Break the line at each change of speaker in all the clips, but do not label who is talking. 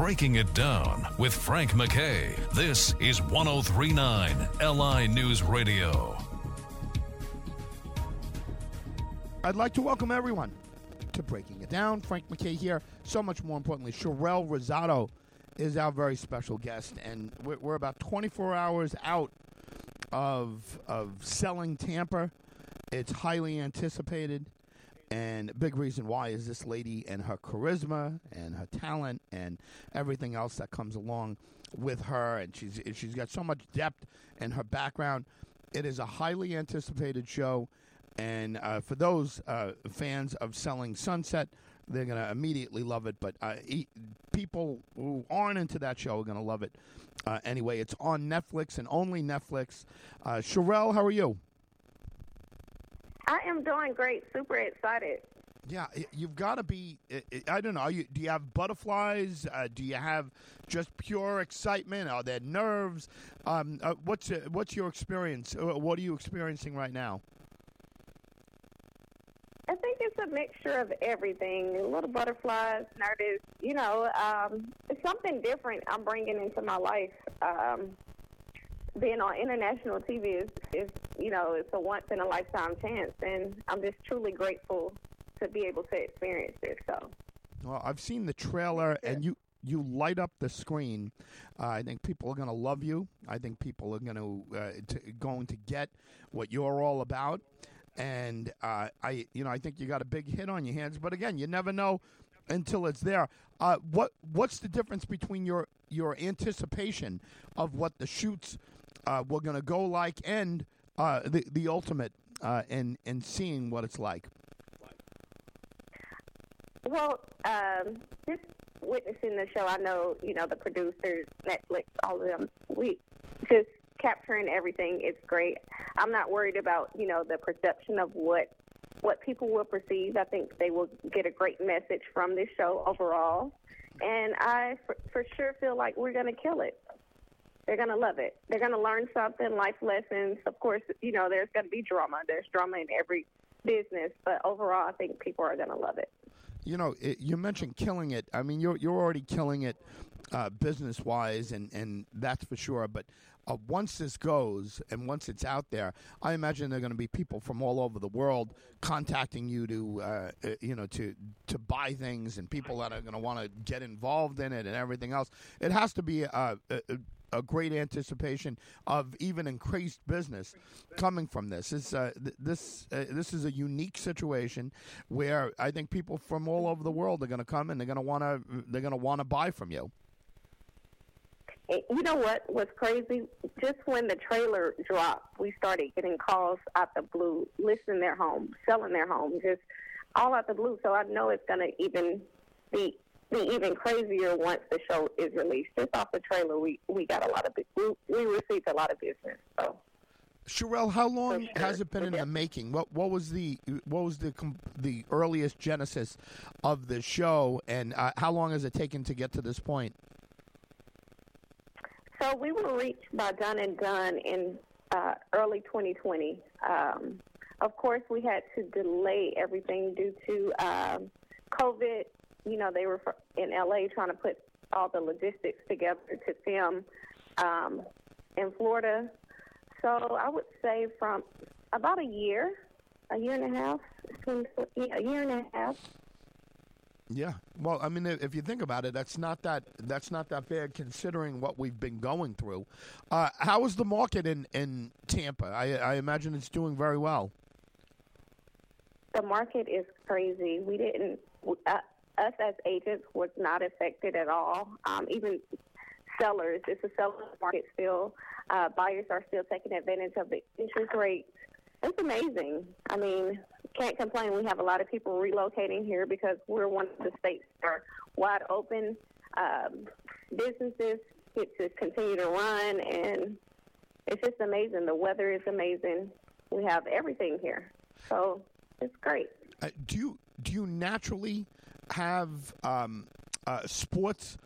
Breaking It Down with Frank McKay. This is 1039 LI News Radio.
I'd like to welcome everyone to Breaking It Down. Frank McKay here. So much more importantly, Sherelle Rosado is our very special guest, and we're, we're about 24 hours out of of selling Tampa. It's highly anticipated, and big reason why is this lady and her charisma and her talent and everything else that comes along with her, and she's she's got so much depth in her background. It is a highly anticipated show, and uh, for those uh, fans of Selling Sunset, they're going to immediately love it. But uh, e- people who aren't into that show are going to love it uh, anyway. It's on Netflix and only Netflix. Uh, Sherelle, how are you?
I am doing great. Super excited.
Yeah, you've got to be. I- don't know. You, do you have butterflies? Uh, do you have just pure excitement? Are there nerves? Um, uh, what's uh, what's your experience? Uh, What are you experiencing right now?
I think it's a mixture of everything. A little butterflies, nervous. You know, um, it's something different I'm bringing into my life. Um, being on international TV is, is, you know, it's a once in a lifetime chance, and I'm just truly grateful to be able to experience this. So.
Well, I've seen the trailer, and you you light up the screen. Uh, I think people are going to love you. I think people are going to, uh, going to get what you're all about. And uh, I, you know, I think you got a big hit on your hands. But again, you never know until it's there. Uh, what what's the difference between your your anticipation of what the shoots uh, were going to go like and uh, the the ultimate uh, and and seeing what it's like?
Well, um, just witnessing the show, I know you know the producers, Netflix, all of them. We just capturing everything. is great. I'm not worried about you know the perception of what what people will perceive. I think they will get a great message from this show overall, and I for, for sure feel like we're going to kill it. They're going to love it. They're going to learn something, life lessons. Of course, you know there's going to be drama. There's drama in every business, but overall, I think people are going to love it.
you know, it, you mentioned killing it. I mean, you're you're already killing it uh, business wise, and and that's for sure. But uh, once this goes and once it's out there, I imagine there are going to be people from all over the world contacting you to, uh, uh, you know, to to buy things, and people that are going to want to get involved in it and everything else. It has to be a, great anticipation of even increased business coming from this. It's, uh, th- this uh, this is a unique situation where I think people from all over the world are going to come and they're going to want to they're going to want to buy from you.
You know what was crazy? Just when the trailer dropped, we started getting calls out the blue, listing their home, selling their home, just all out the blue. So I know it's going to even be be even crazier once the show is released. Just off the trailer, we we got a lot of we we received a lot of business. So
Sherelle, how long
sure.
has it been in the making? What what was the what was the the earliest genesis of the show, and uh, how long has it taken to get to this point?
So we were reached by Dun and Dunn in uh, early 2020. Um, of course, we had to delay everything due to um, COVID. You know, they were in LA trying to put all the logistics together to film um, in Florida. So I would say from about a year, a year and a half, a year and a half.
Yeah. Well, I mean, if if you think about it, that's not that that's not that bad considering what we've been going through. Uh, how is the market in in Tampa? I, I imagine it's doing very well.
the market is crazy. We didn't, uh, us as agents was not affected at all. Um, even sellers, it's a seller's market still. Uh, buyers are still taking advantage of the interest rates. It's amazing. I mean, can't complain. We have a lot of people relocating here because we're one of the states that are wide open. Um, businesses get to continue to run, and it's just amazing. The weather is amazing. We have everything here, so it's great.
Uh, do you do you naturally have um, uh, sports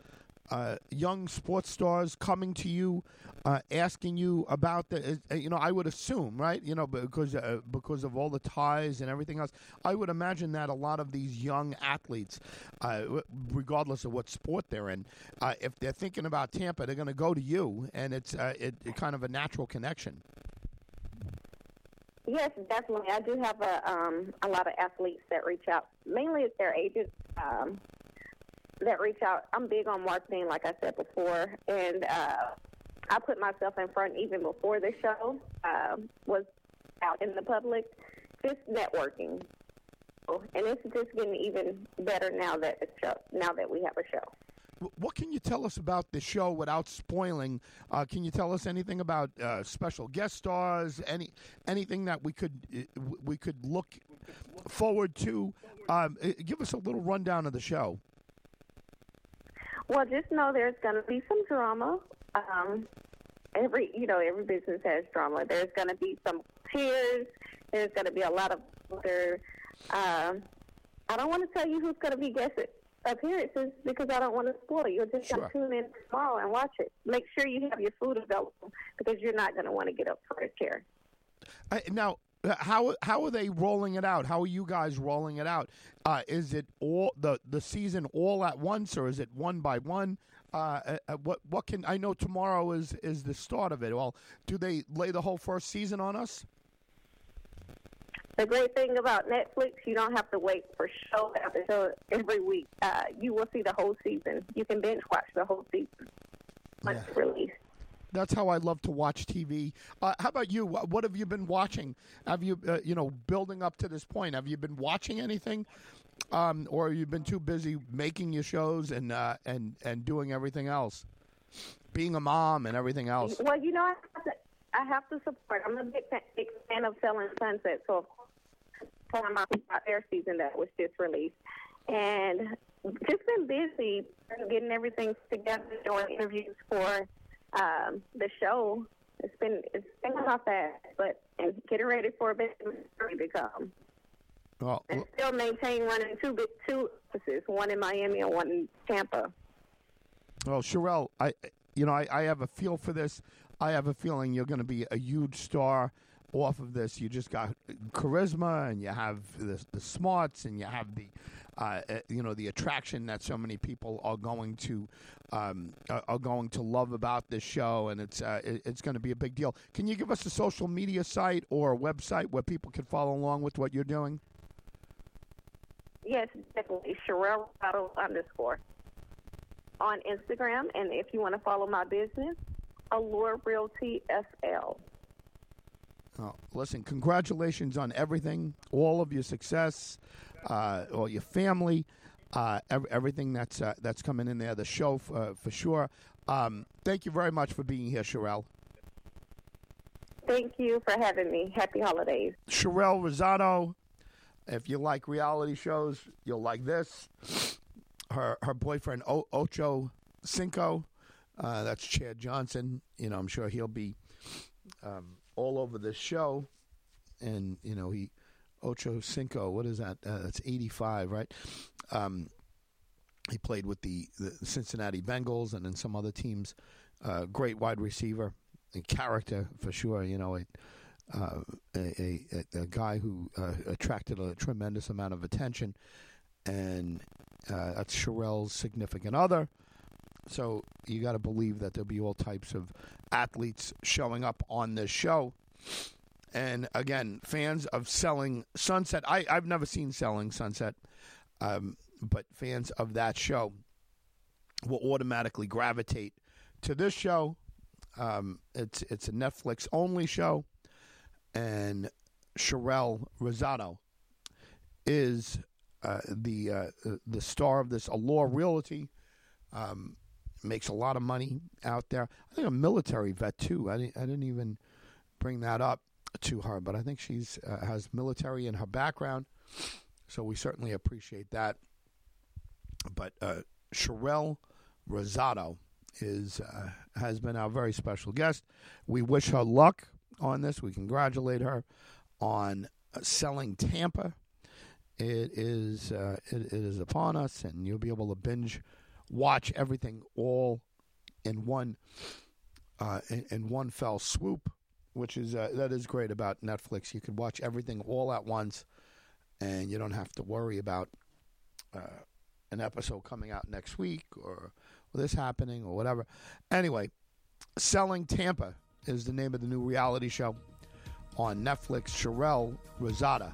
uh, young sports stars coming to you, uh, asking you about the. Uh, you know, I would assume, right? You know, because uh, because of all the ties and everything else, I would imagine that a lot of these young athletes, uh, regardless of what sport they're in, uh, if they're thinking about Tampa, they're going to go to you, and it's it, it kind of a natural connection.
Yes, definitely. I do have a um, a lot of athletes that reach out. Mainly, it's their agents um, that reach out. I'm big on marketing, like I said before, and uh, I put myself in front even before the show uh, was out in the public, just networking. And it's just getting even better now that it's show, now that we have a show.
What can you tell us about the show without spoiling? Uh, can you tell us anything about uh, special guest stars? Any anything that we could uh, we could look forward to? Um, uh, give us a little rundown of the show.
Well, just know there's going to be some drama. Um, every you know every business has drama. There's going to be some tears. There's going to be a lot of other. Uh, I don't want to tell you who's going to be guest appearances because I don't want to spoil you. Just sure. tune in tomorrow and watch it. Make sure you have your food available because you're not going to want to get up for a chair.
Uh, now, how how are they rolling it out? How are you guys rolling it out? Uh, is it all the the season all at once, or is it one by one? Uh, uh, uh, what what can I know? Tomorrow is is the start of it. Well, do they lay the whole first season on us?
The great thing about Netflix, you don't have to wait for show show every week. Uh, you will see the whole season. You can binge watch the whole season once yeah. released.
That's how I love to watch TV. Uh, how about you? What have you been watching? Have you, uh, you know, building up to this point? Have you been watching anything, um, or have you been too busy making your shows and uh, and and doing everything else, being a mom and everything else?
Well, you know, I have to, I have to support. I'm a big fan, big fan of Selling Sunset, so of course, my their season that was just released, and just been busy getting everything together, doing interviews for um, the show. It's been it's been not fast, but and getting ready for a bit to come. Well, and still maintain running two two offices, one in Miami and one in Tampa.
Well, Sherelle, I you know I, I have a feel for this. I have a feeling you're going to be a huge star off of this. You just got charisma, and you have the, the smarts, and you have the uh, uh, you know the attraction that so many people are going to um, are going to love about this show, and it's uh, it's going to be a big deal. Can you give us a social media site or a website where people can follow along with what you're doing?
Yes, definitely. Sherelle underscore on Instagram, and if you want to follow my business, Allure Realty SL.
Oh, listen, congratulations on everything, all of your success uh, or your family, uh, everything that's uh, that's coming in there. The show f- uh, for sure. Um, thank you very much for being here, Sherelle.
Thank you for having me. Happy holidays.
Sherelle Rosado. If you like reality shows, you'll like this. Her her boyfriend o- Ocho Cinco, uh, that's Chad Johnson. You know, I'm sure he'll be um, all over this show, and you know he Ocho Cinco. What is that? Uh, that's 85, right? Um, he played with the, the, Cincinnati Bengals and then some other teams. Uh, great wide receiver and character for sure. You know, a, uh, a, a, a, guy who uh, attracted a tremendous amount of attention, and uh, that's Sherelle's significant other. So you got to believe that there'll be all types of athletes showing up on this show. And again, fans of Selling Sunset, I, I've never seen Selling Sunset, um, but fans of that show will automatically gravitate to this show. Um, it's it's a Netflix only show, and Sherelle Rosado is uh, the uh, the star of this Allure Realty. Um, makes a lot of money out there. I think a military vet too. I didn't, I didn't even bring that up to her, but I think she's uh, has military in her background, so we certainly appreciate that. But uh, Sherelle Rosado is uh, has been our very special guest. We wish her luck on this. We congratulate her on uh, selling Tampa. It is uh, it, it is upon us, and you'll be able to binge watch everything all in one uh, in, in one fell swoop, which is uh, that is great about Netflix. You can watch everything all at once, and you don't have to worry about uh, an episode coming out next week or, this happening or whatever. Anyway, Selling Tampa is the name of the new reality show on Netflix. Sherelle Rosada,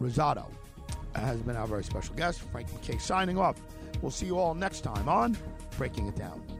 Rosado has been our very special guest. Frank McKay signing off. We'll see you all next time on Breaking It Down.